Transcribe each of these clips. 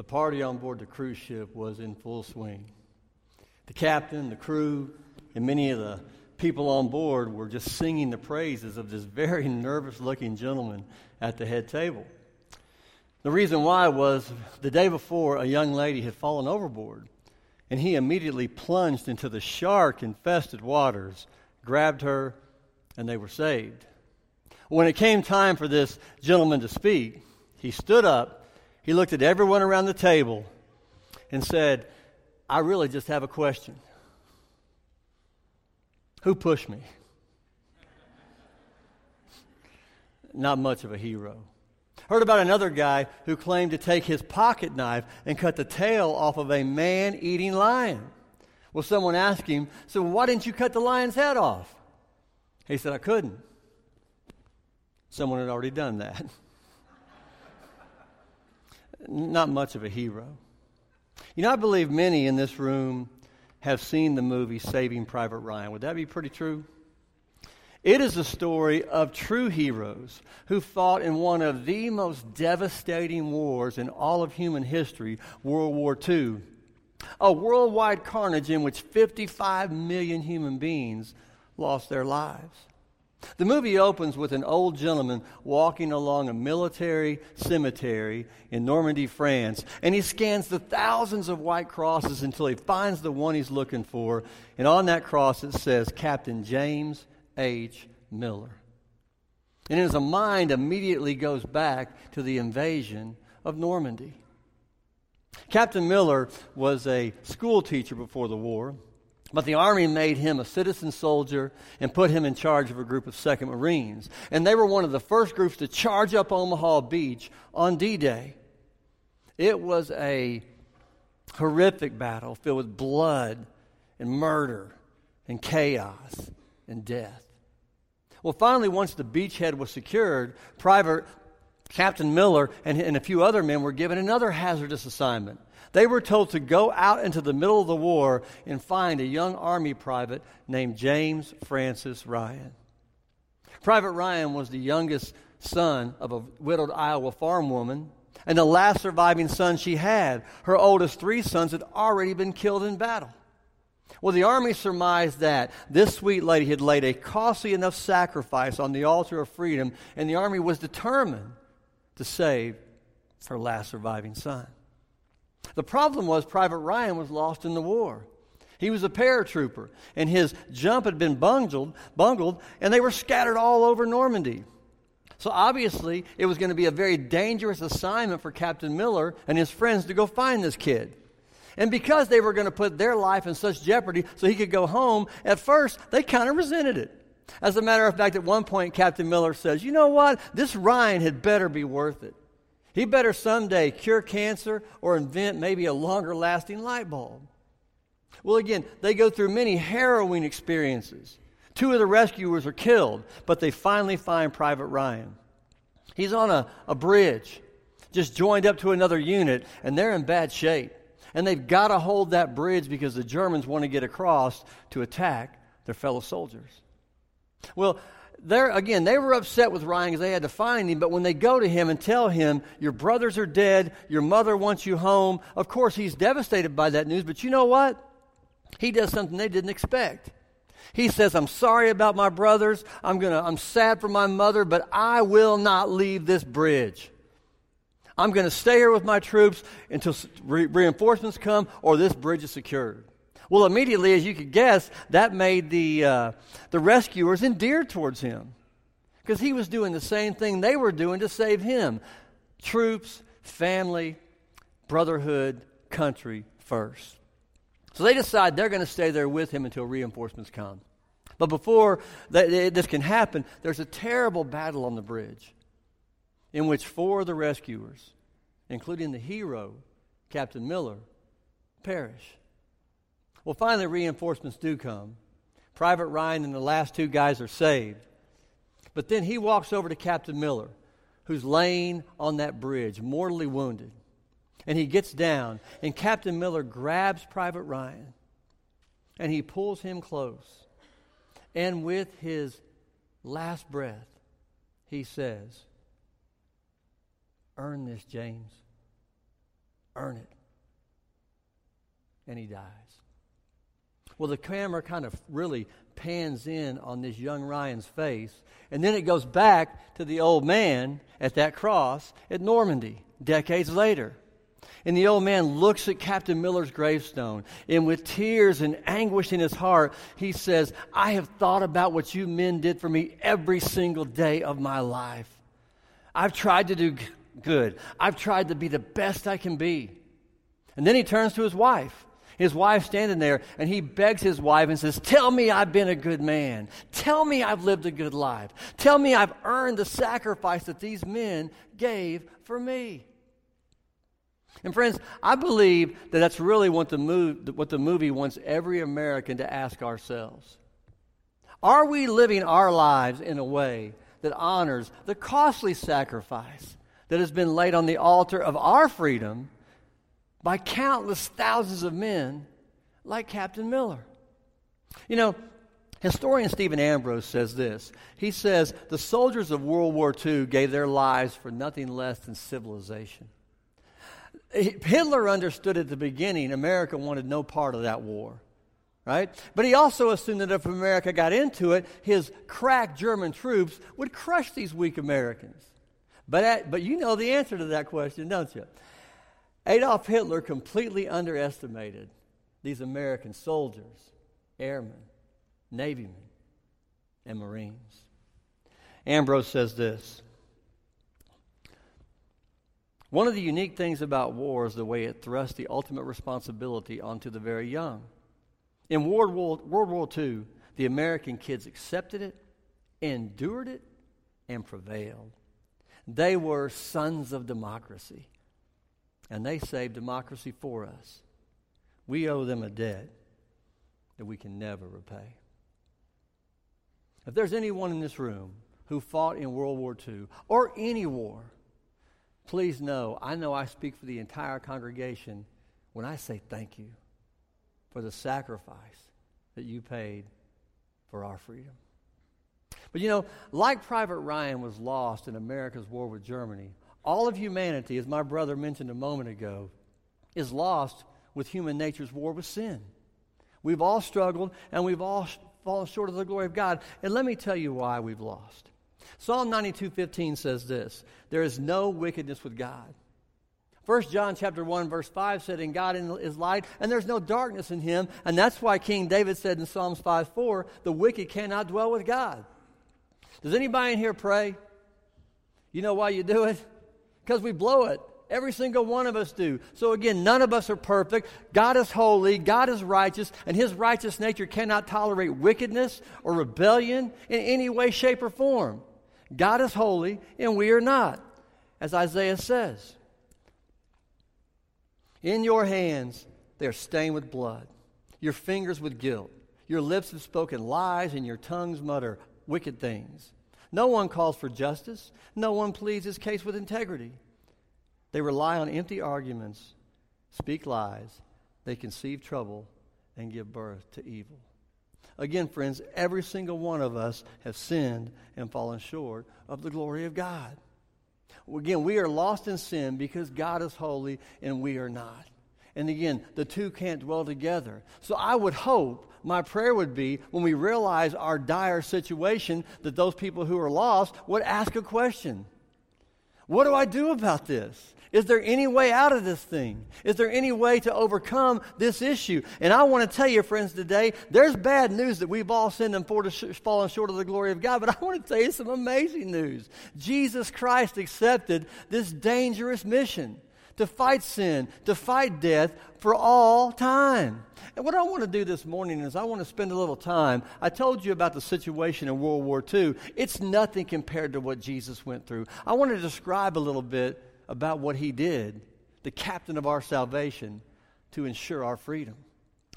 the party on board the cruise ship was in full swing. The captain, the crew, and many of the people on board were just singing the praises of this very nervous looking gentleman at the head table. The reason why was the day before, a young lady had fallen overboard, and he immediately plunged into the shark infested waters, grabbed her, and they were saved. When it came time for this gentleman to speak, he stood up, he looked at everyone around the table, and said, I really just have a question. Who pushed me? Not much of a hero. Heard about another guy who claimed to take his pocket knife and cut the tail off of a man eating lion. Well, someone asked him, So why didn't you cut the lion's head off? He said, I couldn't. Someone had already done that. Not much of a hero. You know, I believe many in this room have seen the movie Saving Private Ryan. Would that be pretty true? It is a story of true heroes who fought in one of the most devastating wars in all of human history, World War II. A worldwide carnage in which 55 million human beings lost their lives. The movie opens with an old gentleman walking along a military cemetery in Normandy, France, and he scans the thousands of white crosses until he finds the one he's looking for. And on that cross it says Captain James H. Miller. And his mind immediately goes back to the invasion of Normandy. Captain Miller was a school teacher before the war. But the Army made him a citizen soldier and put him in charge of a group of Second Marines. And they were one of the first groups to charge up Omaha Beach on D Day. It was a horrific battle filled with blood and murder and chaos and death. Well, finally, once the beachhead was secured, Private Captain Miller and, and a few other men were given another hazardous assignment. They were told to go out into the middle of the war and find a young Army private named James Francis Ryan. Private Ryan was the youngest son of a widowed Iowa farm woman and the last surviving son she had. Her oldest three sons had already been killed in battle. Well, the army surmised that this sweet lady had laid a costly enough sacrifice on the altar of freedom, and the army was determined to save her last surviving son. The problem was Private Ryan was lost in the war. He was a paratrooper, and his jump had been bungled, bungled, and they were scattered all over Normandy. So obviously, it was going to be a very dangerous assignment for Captain Miller and his friends to go find this kid. And because they were going to put their life in such jeopardy so he could go home, at first, they kind of resented it. As a matter of fact, at one point, Captain Miller says, You know what? This Ryan had better be worth it. He better someday cure cancer or invent maybe a longer lasting light bulb. Well, again, they go through many harrowing experiences. Two of the rescuers are killed, but they finally find Private Ryan. He's on a, a bridge, just joined up to another unit, and they're in bad shape. And they've got to hold that bridge because the Germans want to get across to attack their fellow soldiers. Well, there again, they were upset with Ryan because they had to find him. But when they go to him and tell him, Your brothers are dead, your mother wants you home, of course, he's devastated by that news. But you know what? He does something they didn't expect. He says, I'm sorry about my brothers. I'm, gonna, I'm sad for my mother, but I will not leave this bridge. I'm going to stay here with my troops until re- reinforcements come or this bridge is secured. Well, immediately, as you could guess, that made the, uh, the rescuers endeared towards him because he was doing the same thing they were doing to save him troops, family, brotherhood, country first. So they decide they're going to stay there with him until reinforcements come. But before this can happen, there's a terrible battle on the bridge in which four of the rescuers, including the hero, Captain Miller, perish. Well, finally, reinforcements do come. Private Ryan and the last two guys are saved. But then he walks over to Captain Miller, who's laying on that bridge, mortally wounded. And he gets down, and Captain Miller grabs Private Ryan and he pulls him close. And with his last breath, he says, Earn this, James. earn it. And he dies. Well, the camera kind of really pans in on this young Ryan's face, and then it goes back to the old man at that cross at Normandy decades later. And the old man looks at Captain Miller's gravestone, and with tears and anguish in his heart, he says, I have thought about what you men did for me every single day of my life. I've tried to do good, I've tried to be the best I can be. And then he turns to his wife. His wife standing there, and he begs his wife and says, Tell me I've been a good man. Tell me I've lived a good life. Tell me I've earned the sacrifice that these men gave for me. And friends, I believe that that's really what the, what the movie wants every American to ask ourselves. Are we living our lives in a way that honors the costly sacrifice that has been laid on the altar of our freedom by countless thousands of men like Captain Miller? You know, historian Stephen Ambrose says this. He says, The soldiers of World War II gave their lives for nothing less than civilization. Hitler understood at the beginning America wanted no part of that war. Right? But he also assumed that if America got into it, his crack German troops would crush these weak Americans. But, at, but you know the answer to that question, don't you? Adolf Hitler completely underestimated these American soldiers, airmen, navymen, and Marines. Ambrose says this one of the unique things about war is the way it thrusts the ultimate responsibility onto the very young. In World War, World War II, the American kids accepted it, endured it, and prevailed. They were sons of democracy, and they saved democracy for us. We owe them a debt that we can never repay. If there's anyone in this room who fought in World War II or any war, Please know, I know I speak for the entire congregation when I say thank you for the sacrifice that you paid for our freedom. But you know, like Private Ryan was lost in America's war with Germany, all of humanity, as my brother mentioned a moment ago, is lost with human nature's war with sin. We've all struggled and we've all fallen short of the glory of God. And let me tell you why we've lost. Psalm 92:15 says this, there is no wickedness with God. 1 John chapter 1 verse 5 said in God is light and there's no darkness in him and that's why King David said in Psalms 5:4 the wicked cannot dwell with God. Does anybody in here pray? You know why you do it? Because we blow it. Every single one of us do. So again, none of us are perfect. God is holy, God is righteous, and his righteous nature cannot tolerate wickedness or rebellion in any way, shape, or form. God is holy, and we are not, as Isaiah says. In your hands, they are stained with blood, your fingers with guilt. Your lips have spoken lies, and your tongues mutter wicked things. No one calls for justice, no one pleads his case with integrity. They rely on empty arguments, speak lies, they conceive trouble, and give birth to evil. Again, friends, every single one of us have sinned and fallen short of the glory of God. Again, we are lost in sin because God is holy and we are not. And again, the two can't dwell together. So I would hope, my prayer would be, when we realize our dire situation, that those people who are lost would ask a question What do I do about this? Is there any way out of this thing? Is there any way to overcome this issue? And I want to tell you, friends, today, there's bad news that we've all sinned and fallen short of the glory of God, but I want to tell you some amazing news. Jesus Christ accepted this dangerous mission to fight sin, to fight death for all time. And what I want to do this morning is I want to spend a little time. I told you about the situation in World War II. It's nothing compared to what Jesus went through. I want to describe a little bit about what he did, the captain of our salvation, to ensure our freedom.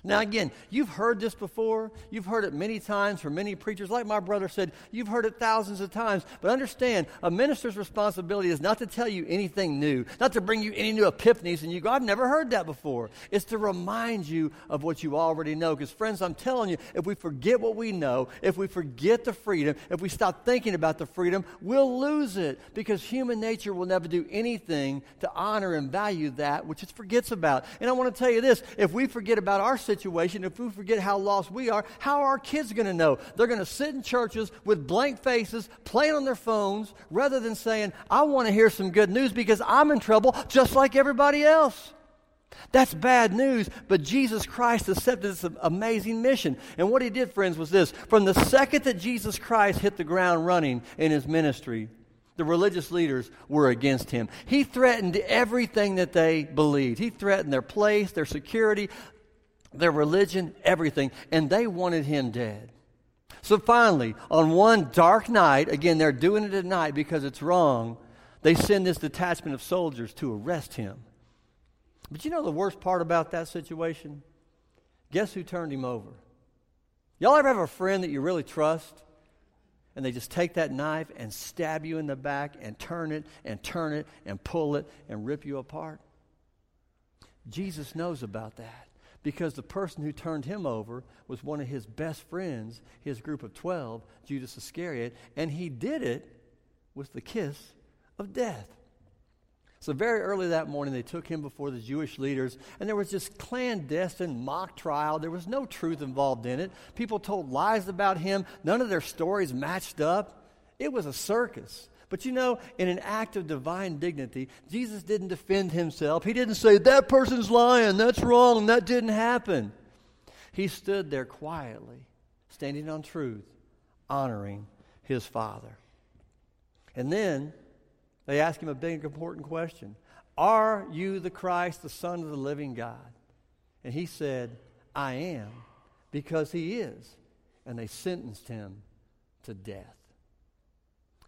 Now, again, you've heard this before. You've heard it many times from many preachers. Like my brother said, you've heard it thousands of times. But understand, a minister's responsibility is not to tell you anything new, not to bring you any new epiphanies, and you go, I've never heard that before. It's to remind you of what you already know. Because, friends, I'm telling you, if we forget what we know, if we forget the freedom, if we stop thinking about the freedom, we'll lose it. Because human nature will never do anything to honor and value that which it forgets about. And I want to tell you this if we forget about our situation, if we forget how lost we are, how are our kids going to know? They're going to sit in churches with blank faces, playing on their phones, rather than saying, I want to hear some good news because I'm in trouble just like everybody else. That's bad news, but Jesus Christ accepted this amazing mission. And what he did, friends, was this. From the second that Jesus Christ hit the ground running in his ministry, the religious leaders were against him. He threatened everything that they believed. He threatened their place, their security, their religion, everything, and they wanted him dead. So finally, on one dark night, again, they're doing it at night because it's wrong, they send this detachment of soldiers to arrest him. But you know the worst part about that situation? Guess who turned him over? Y'all ever have a friend that you really trust? And they just take that knife and stab you in the back and turn it and turn it and pull it and rip you apart? Jesus knows about that because the person who turned him over was one of his best friends, his group of 12, Judas Iscariot, and he did it with the kiss of death. So, very early that morning, they took him before the Jewish leaders, and there was this clandestine mock trial. There was no truth involved in it. People told lies about him, none of their stories matched up. It was a circus. But you know, in an act of divine dignity, Jesus didn't defend himself. He didn't say, that person's lying, that's wrong, that didn't happen. He stood there quietly, standing on truth, honoring his Father. And then they asked him a big, important question Are you the Christ, the Son of the living God? And he said, I am, because he is. And they sentenced him to death.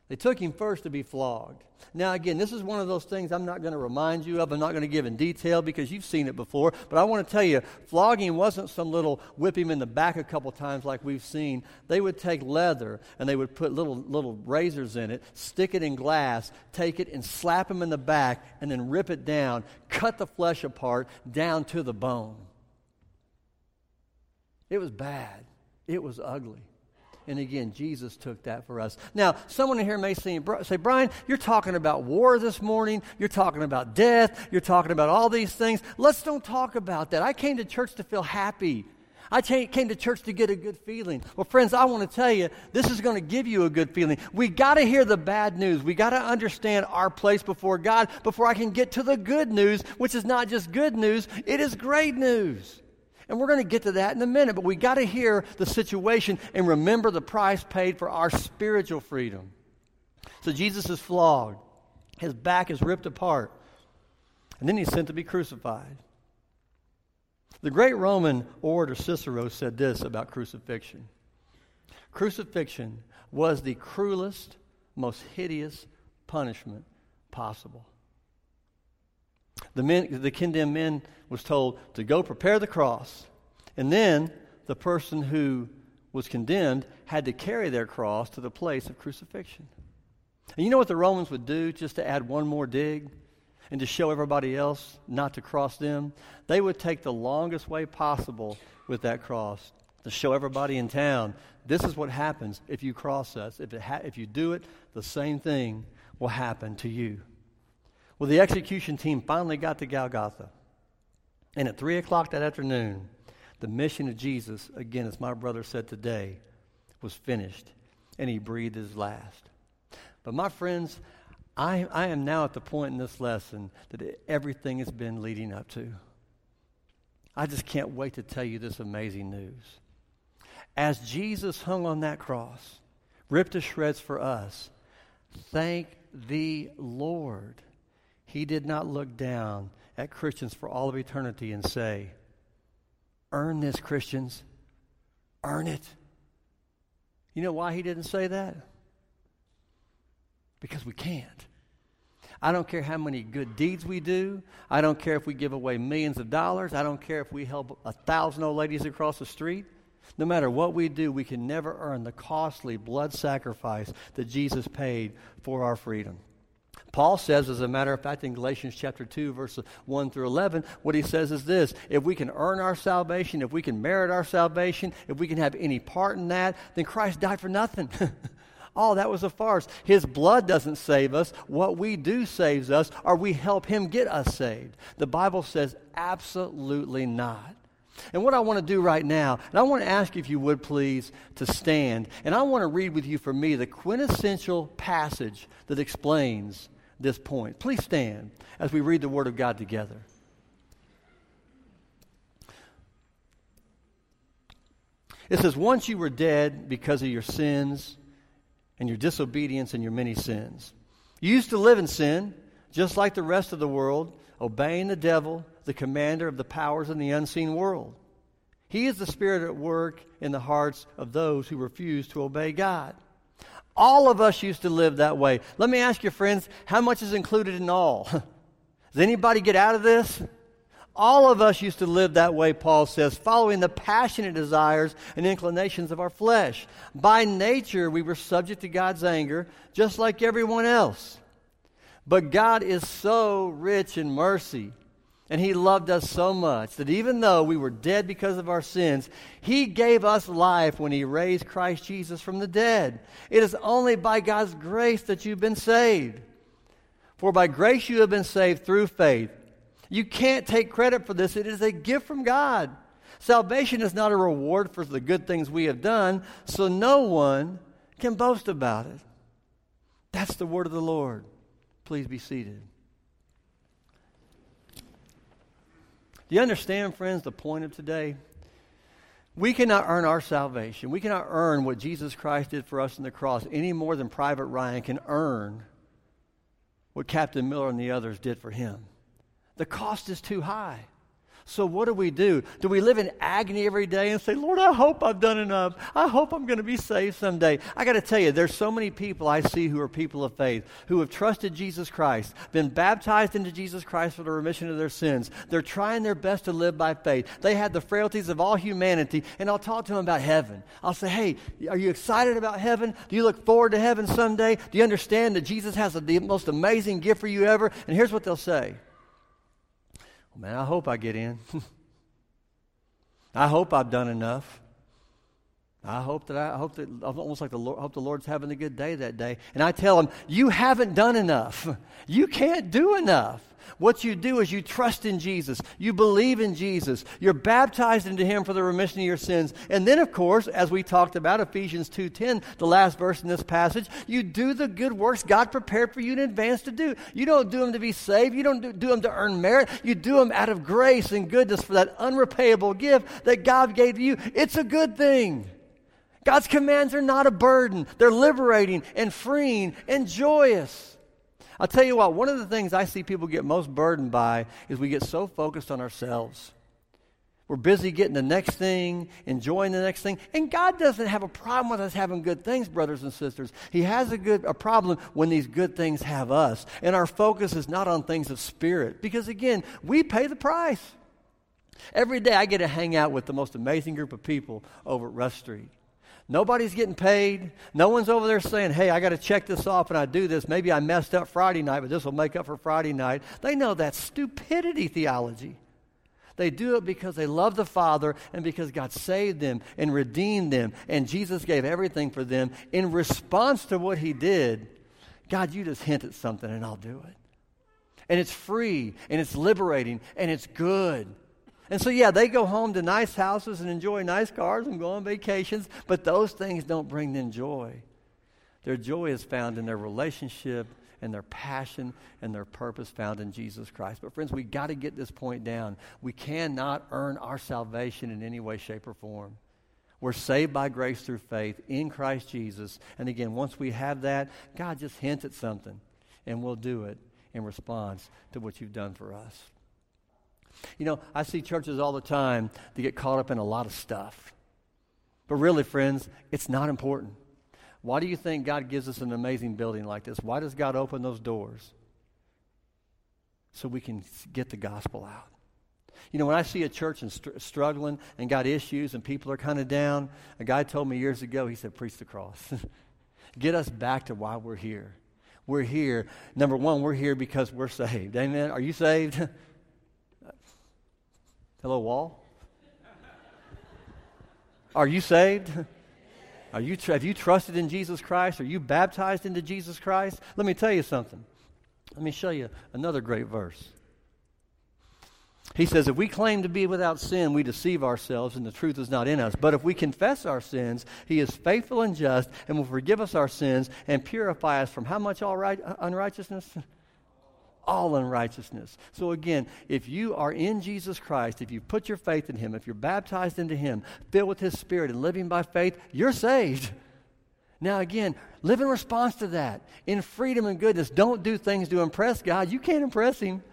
They took him first to be flogged. Now, again, this is one of those things I'm not going to remind you of. I'm not going to give in detail because you've seen it before. But I want to tell you, flogging wasn't some little whip him in the back a couple times like we've seen. They would take leather and they would put little, little razors in it, stick it in glass, take it and slap him in the back, and then rip it down, cut the flesh apart down to the bone. It was bad, it was ugly. And again, Jesus took that for us. Now, someone in here may say, Brian, you're talking about war this morning. You're talking about death. You're talking about all these things. Let's don't talk about that. I came to church to feel happy. I came to church to get a good feeling. Well, friends, I want to tell you, this is going to give you a good feeling. We got to hear the bad news. We got to understand our place before God before I can get to the good news, which is not just good news, it is great news. And we're going to get to that in a minute, but we got to hear the situation and remember the price paid for our spiritual freedom. So Jesus is flogged, his back is ripped apart, and then he's sent to be crucified. The great Roman orator Cicero said this about crucifixion Crucifixion was the cruelest, most hideous punishment possible. The, men, the condemned men was told to go prepare the cross. And then the person who was condemned had to carry their cross to the place of crucifixion. And you know what the Romans would do just to add one more dig and to show everybody else not to cross them? They would take the longest way possible with that cross to show everybody in town this is what happens if you cross us. If, ha- if you do it, the same thing will happen to you. Well, the execution team finally got to Golgotha. And at 3 o'clock that afternoon, the mission of Jesus, again, as my brother said today, was finished. And he breathed his last. But my friends, I, I am now at the point in this lesson that everything has been leading up to. I just can't wait to tell you this amazing news. As Jesus hung on that cross, ripped to shreds for us, thank the Lord he did not look down at Christians for all of eternity and say, Earn this, Christians. Earn it. You know why he didn't say that? Because we can't. I don't care how many good deeds we do. I don't care if we give away millions of dollars. I don't care if we help a thousand old ladies across the street. No matter what we do, we can never earn the costly blood sacrifice that Jesus paid for our freedom. Paul says, as a matter of fact, in Galatians chapter 2, verses 1 through 11, what he says is this If we can earn our salvation, if we can merit our salvation, if we can have any part in that, then Christ died for nothing. Oh, that was a farce. His blood doesn't save us. What we do saves us, or we help him get us saved. The Bible says absolutely not. And what I want to do right now, and I want to ask you, if you would please, to stand. And I want to read with you for me the quintessential passage that explains this point. Please stand as we read the Word of God together. It says, Once you were dead because of your sins and your disobedience and your many sins. You used to live in sin, just like the rest of the world, obeying the devil, the commander of the powers in the unseen world. He is the spirit at work in the hearts of those who refuse to obey God. All of us used to live that way. Let me ask you, friends, how much is included in all? Does anybody get out of this? All of us used to live that way, Paul says, following the passionate desires and inclinations of our flesh. By nature, we were subject to God's anger, just like everyone else. But God is so rich in mercy, and He loved us so much that even though we were dead because of our sins, He gave us life when He raised Christ Jesus from the dead. It is only by God's grace that you've been saved. For by grace you have been saved through faith. You can't take credit for this, it is a gift from God. Salvation is not a reward for the good things we have done, so no one can boast about it. That's the word of the Lord. Please be seated. You understand, friends, the point of today? We cannot earn our salvation. We cannot earn what Jesus Christ did for us on the cross any more than Private Ryan can earn what Captain Miller and the others did for him. The cost is too high. So, what do we do? Do we live in agony every day and say, Lord, I hope I've done enough. I hope I'm going to be saved someday? I got to tell you, there's so many people I see who are people of faith, who have trusted Jesus Christ, been baptized into Jesus Christ for the remission of their sins. They're trying their best to live by faith. They had the frailties of all humanity, and I'll talk to them about heaven. I'll say, Hey, are you excited about heaven? Do you look forward to heaven someday? Do you understand that Jesus has the most amazing gift for you ever? And here's what they'll say. Man, I hope I get in. I hope I've done enough. I hope that I, I hope that almost like the Lord, hope the Lord's having a good day that day. And I tell him, you haven't done enough. You can't do enough. What you do is you trust in Jesus. You believe in Jesus. You're baptized into him for the remission of your sins. And then of course, as we talked about Ephesians 2:10, the last verse in this passage, you do the good works God prepared for you in advance to do. You don't do them to be saved. You don't do, do them to earn merit. You do them out of grace and goodness for that unrepayable gift that God gave you. It's a good thing. God's commands are not a burden. They're liberating and freeing and joyous. I'll tell you what, one of the things I see people get most burdened by is we get so focused on ourselves. We're busy getting the next thing, enjoying the next thing. And God doesn't have a problem with us having good things, brothers and sisters. He has a good a problem when these good things have us. And our focus is not on things of spirit. Because again, we pay the price. Every day I get to hang out with the most amazing group of people over at Rush Street. Nobody's getting paid. No one's over there saying, hey, I got to check this off and I do this. Maybe I messed up Friday night, but this will make up for Friday night. They know that's stupidity theology. They do it because they love the Father and because God saved them and redeemed them and Jesus gave everything for them. In response to what He did, God, you just hint at something and I'll do it. And it's free and it's liberating and it's good. And so, yeah, they go home to nice houses and enjoy nice cars and go on vacations, but those things don't bring them joy. Their joy is found in their relationship and their passion and their purpose found in Jesus Christ. But, friends, we got to get this point down. We cannot earn our salvation in any way, shape, or form. We're saved by grace through faith in Christ Jesus. And again, once we have that, God just hints at something, and we'll do it in response to what you've done for us. You know, I see churches all the time that get caught up in a lot of stuff. But really, friends, it's not important. Why do you think God gives us an amazing building like this? Why does God open those doors? so we can get the gospel out. You know, when I see a church and str- struggling and got issues and people are kind of down, a guy told me years ago, he said, Preach the cross. Get us back to why we're here. We're here. Number one, we're here because we're saved. Amen. Are you saved? Hello, wall. Are you saved? Are you, have you trusted in Jesus Christ? Are you baptized into Jesus Christ? Let me tell you something. Let me show you another great verse. He says, If we claim to be without sin, we deceive ourselves and the truth is not in us. But if we confess our sins, He is faithful and just and will forgive us our sins and purify us from how much all right, unrighteousness? All unrighteousness. So again, if you are in Jesus Christ, if you put your faith in Him, if you're baptized into Him, filled with His Spirit and living by faith, you're saved. Now, again, live in response to that in freedom and goodness. Don't do things to impress God. You can't impress Him.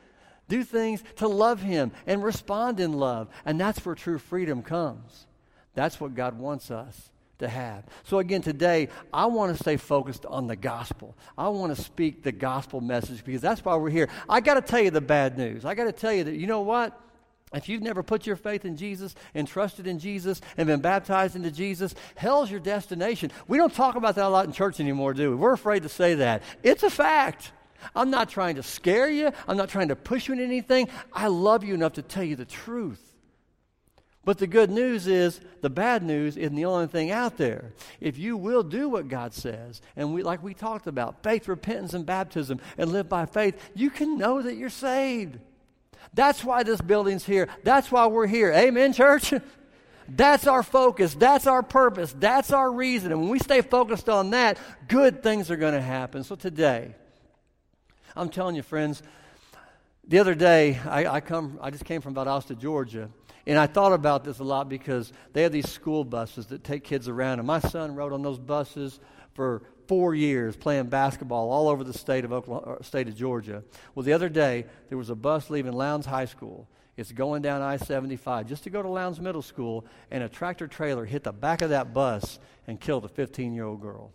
Do things to love Him and respond in love. And that's where true freedom comes. That's what God wants us to have. So, again, today, I want to stay focused on the gospel. I want to speak the gospel message because that's why we're here. I got to tell you the bad news. I got to tell you that, you know what? If you've never put your faith in Jesus and trusted in Jesus and been baptized into Jesus, hell's your destination. We don't talk about that a lot in church anymore, do we? We're afraid to say that. It's a fact. I'm not trying to scare you. I'm not trying to push you into anything. I love you enough to tell you the truth. But the good news is, the bad news isn't the only thing out there. If you will do what God says, and we, like we talked about, faith, repentance, and baptism, and live by faith, you can know that you're saved. That's why this building's here. That's why we're here. Amen, church? That's our focus. That's our purpose. That's our reason. And when we stay focused on that, good things are going to happen. So today, I'm telling you, friends, the other day, I, I, come, I just came from Valdosta, Georgia, and I thought about this a lot because they have these school buses that take kids around. And my son rode on those buses for four years playing basketball all over the state of Oklahoma, state of Georgia. Well, the other day, there was a bus leaving Lowndes High School. It's going down I 75 just to go to Lowndes Middle School, and a tractor trailer hit the back of that bus and killed a 15 year old girl.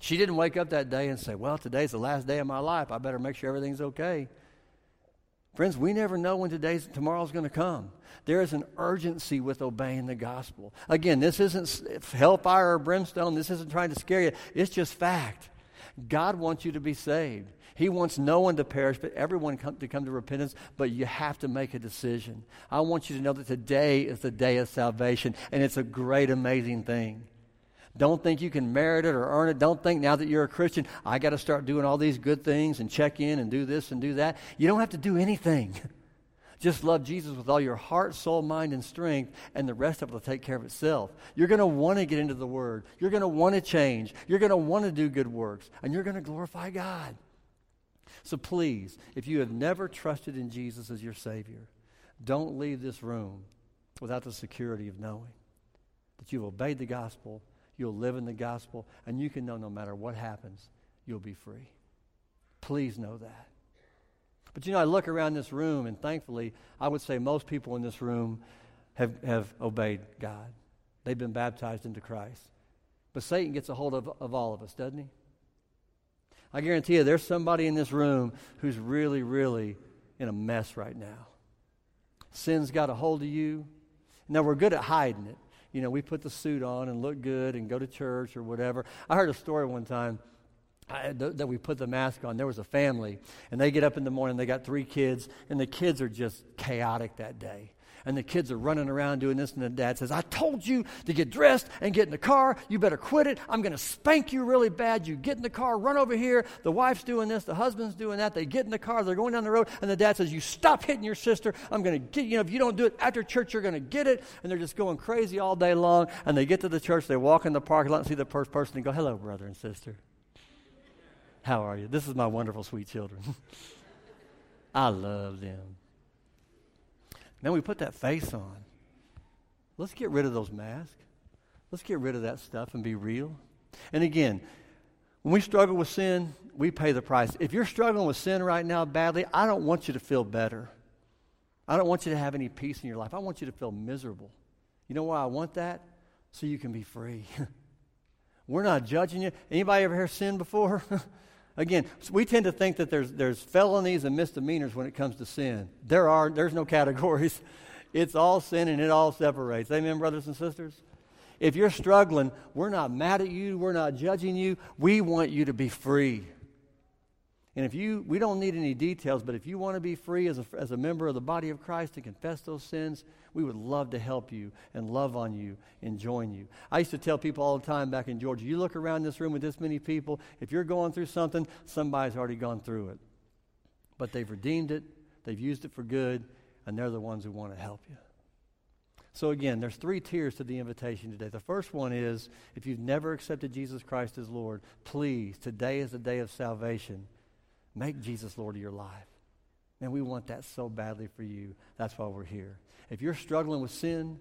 She didn't wake up that day and say, Well, today's the last day of my life. I better make sure everything's okay. Friends, we never know when today's tomorrow's going to come. There is an urgency with obeying the gospel. Again, this isn't hellfire or brimstone. This isn't trying to scare you. It's just fact. God wants you to be saved. He wants no one to perish, but everyone come, to come to repentance. But you have to make a decision. I want you to know that today is the day of salvation, and it's a great, amazing thing. Don't think you can merit it or earn it. Don't think now that you're a Christian, I got to start doing all these good things and check in and do this and do that. You don't have to do anything. Just love Jesus with all your heart, soul, mind, and strength, and the rest of it will take care of itself. You're going to want to get into the Word. You're going to want to change. You're going to want to do good works, and you're going to glorify God. So please, if you have never trusted in Jesus as your Savior, don't leave this room without the security of knowing that you've obeyed the gospel You'll live in the gospel, and you can know no matter what happens, you'll be free. Please know that. But you know, I look around this room, and thankfully, I would say most people in this room have, have obeyed God. They've been baptized into Christ. But Satan gets a hold of, of all of us, doesn't he? I guarantee you, there's somebody in this room who's really, really in a mess right now. Sin's got a hold of you. Now, we're good at hiding it you know, we put the suit on and look good and go to church or whatever. I heard a story one time. I, th- that we put the mask on. There was a family, and they get up in the morning. They got three kids, and the kids are just chaotic that day and the kids are running around doing this, and the dad says, I told you to get dressed and get in the car. You better quit it. I'm going to spank you really bad. You get in the car, run over here. The wife's doing this, the husband's doing that. They get in the car, they're going down the road, and the dad says, You stop hitting your sister. I'm going to get, you know, if you don't do it after church, you're going to get it. And they're just going crazy all day long. And they get to the church, they walk in the parking lot and see the first person and go, Hello, brother and sister. How are you? This is my wonderful, sweet children. I love them. Then we put that face on. Let's get rid of those masks. Let's get rid of that stuff and be real. And again, when we struggle with sin, we pay the price. If you're struggling with sin right now badly, I don't want you to feel better. I don't want you to have any peace in your life. I want you to feel miserable. You know why I want that? So you can be free. We're not judging you. Anybody ever heard sin before? Again, we tend to think that there's, there's felonies and misdemeanors when it comes to sin. There are, there's no categories. It's all sin and it all separates. Amen, brothers and sisters? If you're struggling, we're not mad at you. We're not judging you. We want you to be free. And if you, we don't need any details, but if you want to be free as a, as a member of the body of Christ to confess those sins, we would love to help you and love on you and join you. I used to tell people all the time back in Georgia, you look around this room with this many people, if you're going through something, somebody's already gone through it. But they've redeemed it, they've used it for good, and they're the ones who want to help you. So again, there's three tiers to the invitation today. The first one is if you've never accepted Jesus Christ as Lord, please, today is the day of salvation. Make Jesus Lord of your life. And we want that so badly for you. That's why we're here. If you're struggling with sin,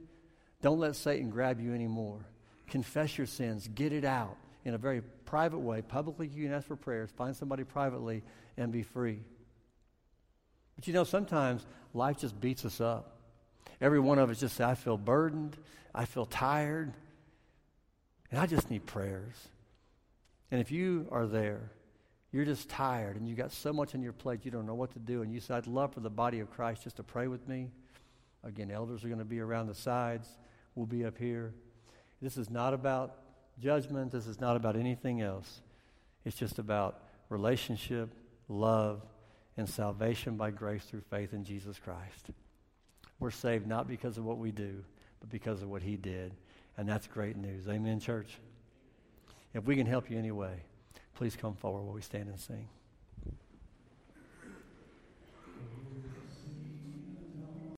don't let Satan grab you anymore. Confess your sins, get it out in a very private way. Publicly, you can ask for prayers. Find somebody privately and be free. But you know, sometimes life just beats us up. Every one of us just say, I feel burdened, I feel tired, and I just need prayers. And if you are there, you're just tired and you got so much on your plate you don't know what to do, and you say, I'd love for the body of Christ just to pray with me. Again, elders are going to be around the sides. We'll be up here. This is not about judgment. This is not about anything else. It's just about relationship, love, and salvation by grace through faith in Jesus Christ. We're saved not because of what we do, but because of what He did. And that's great news. Amen, church? If we can help you anyway, please come forward while we stand and sing.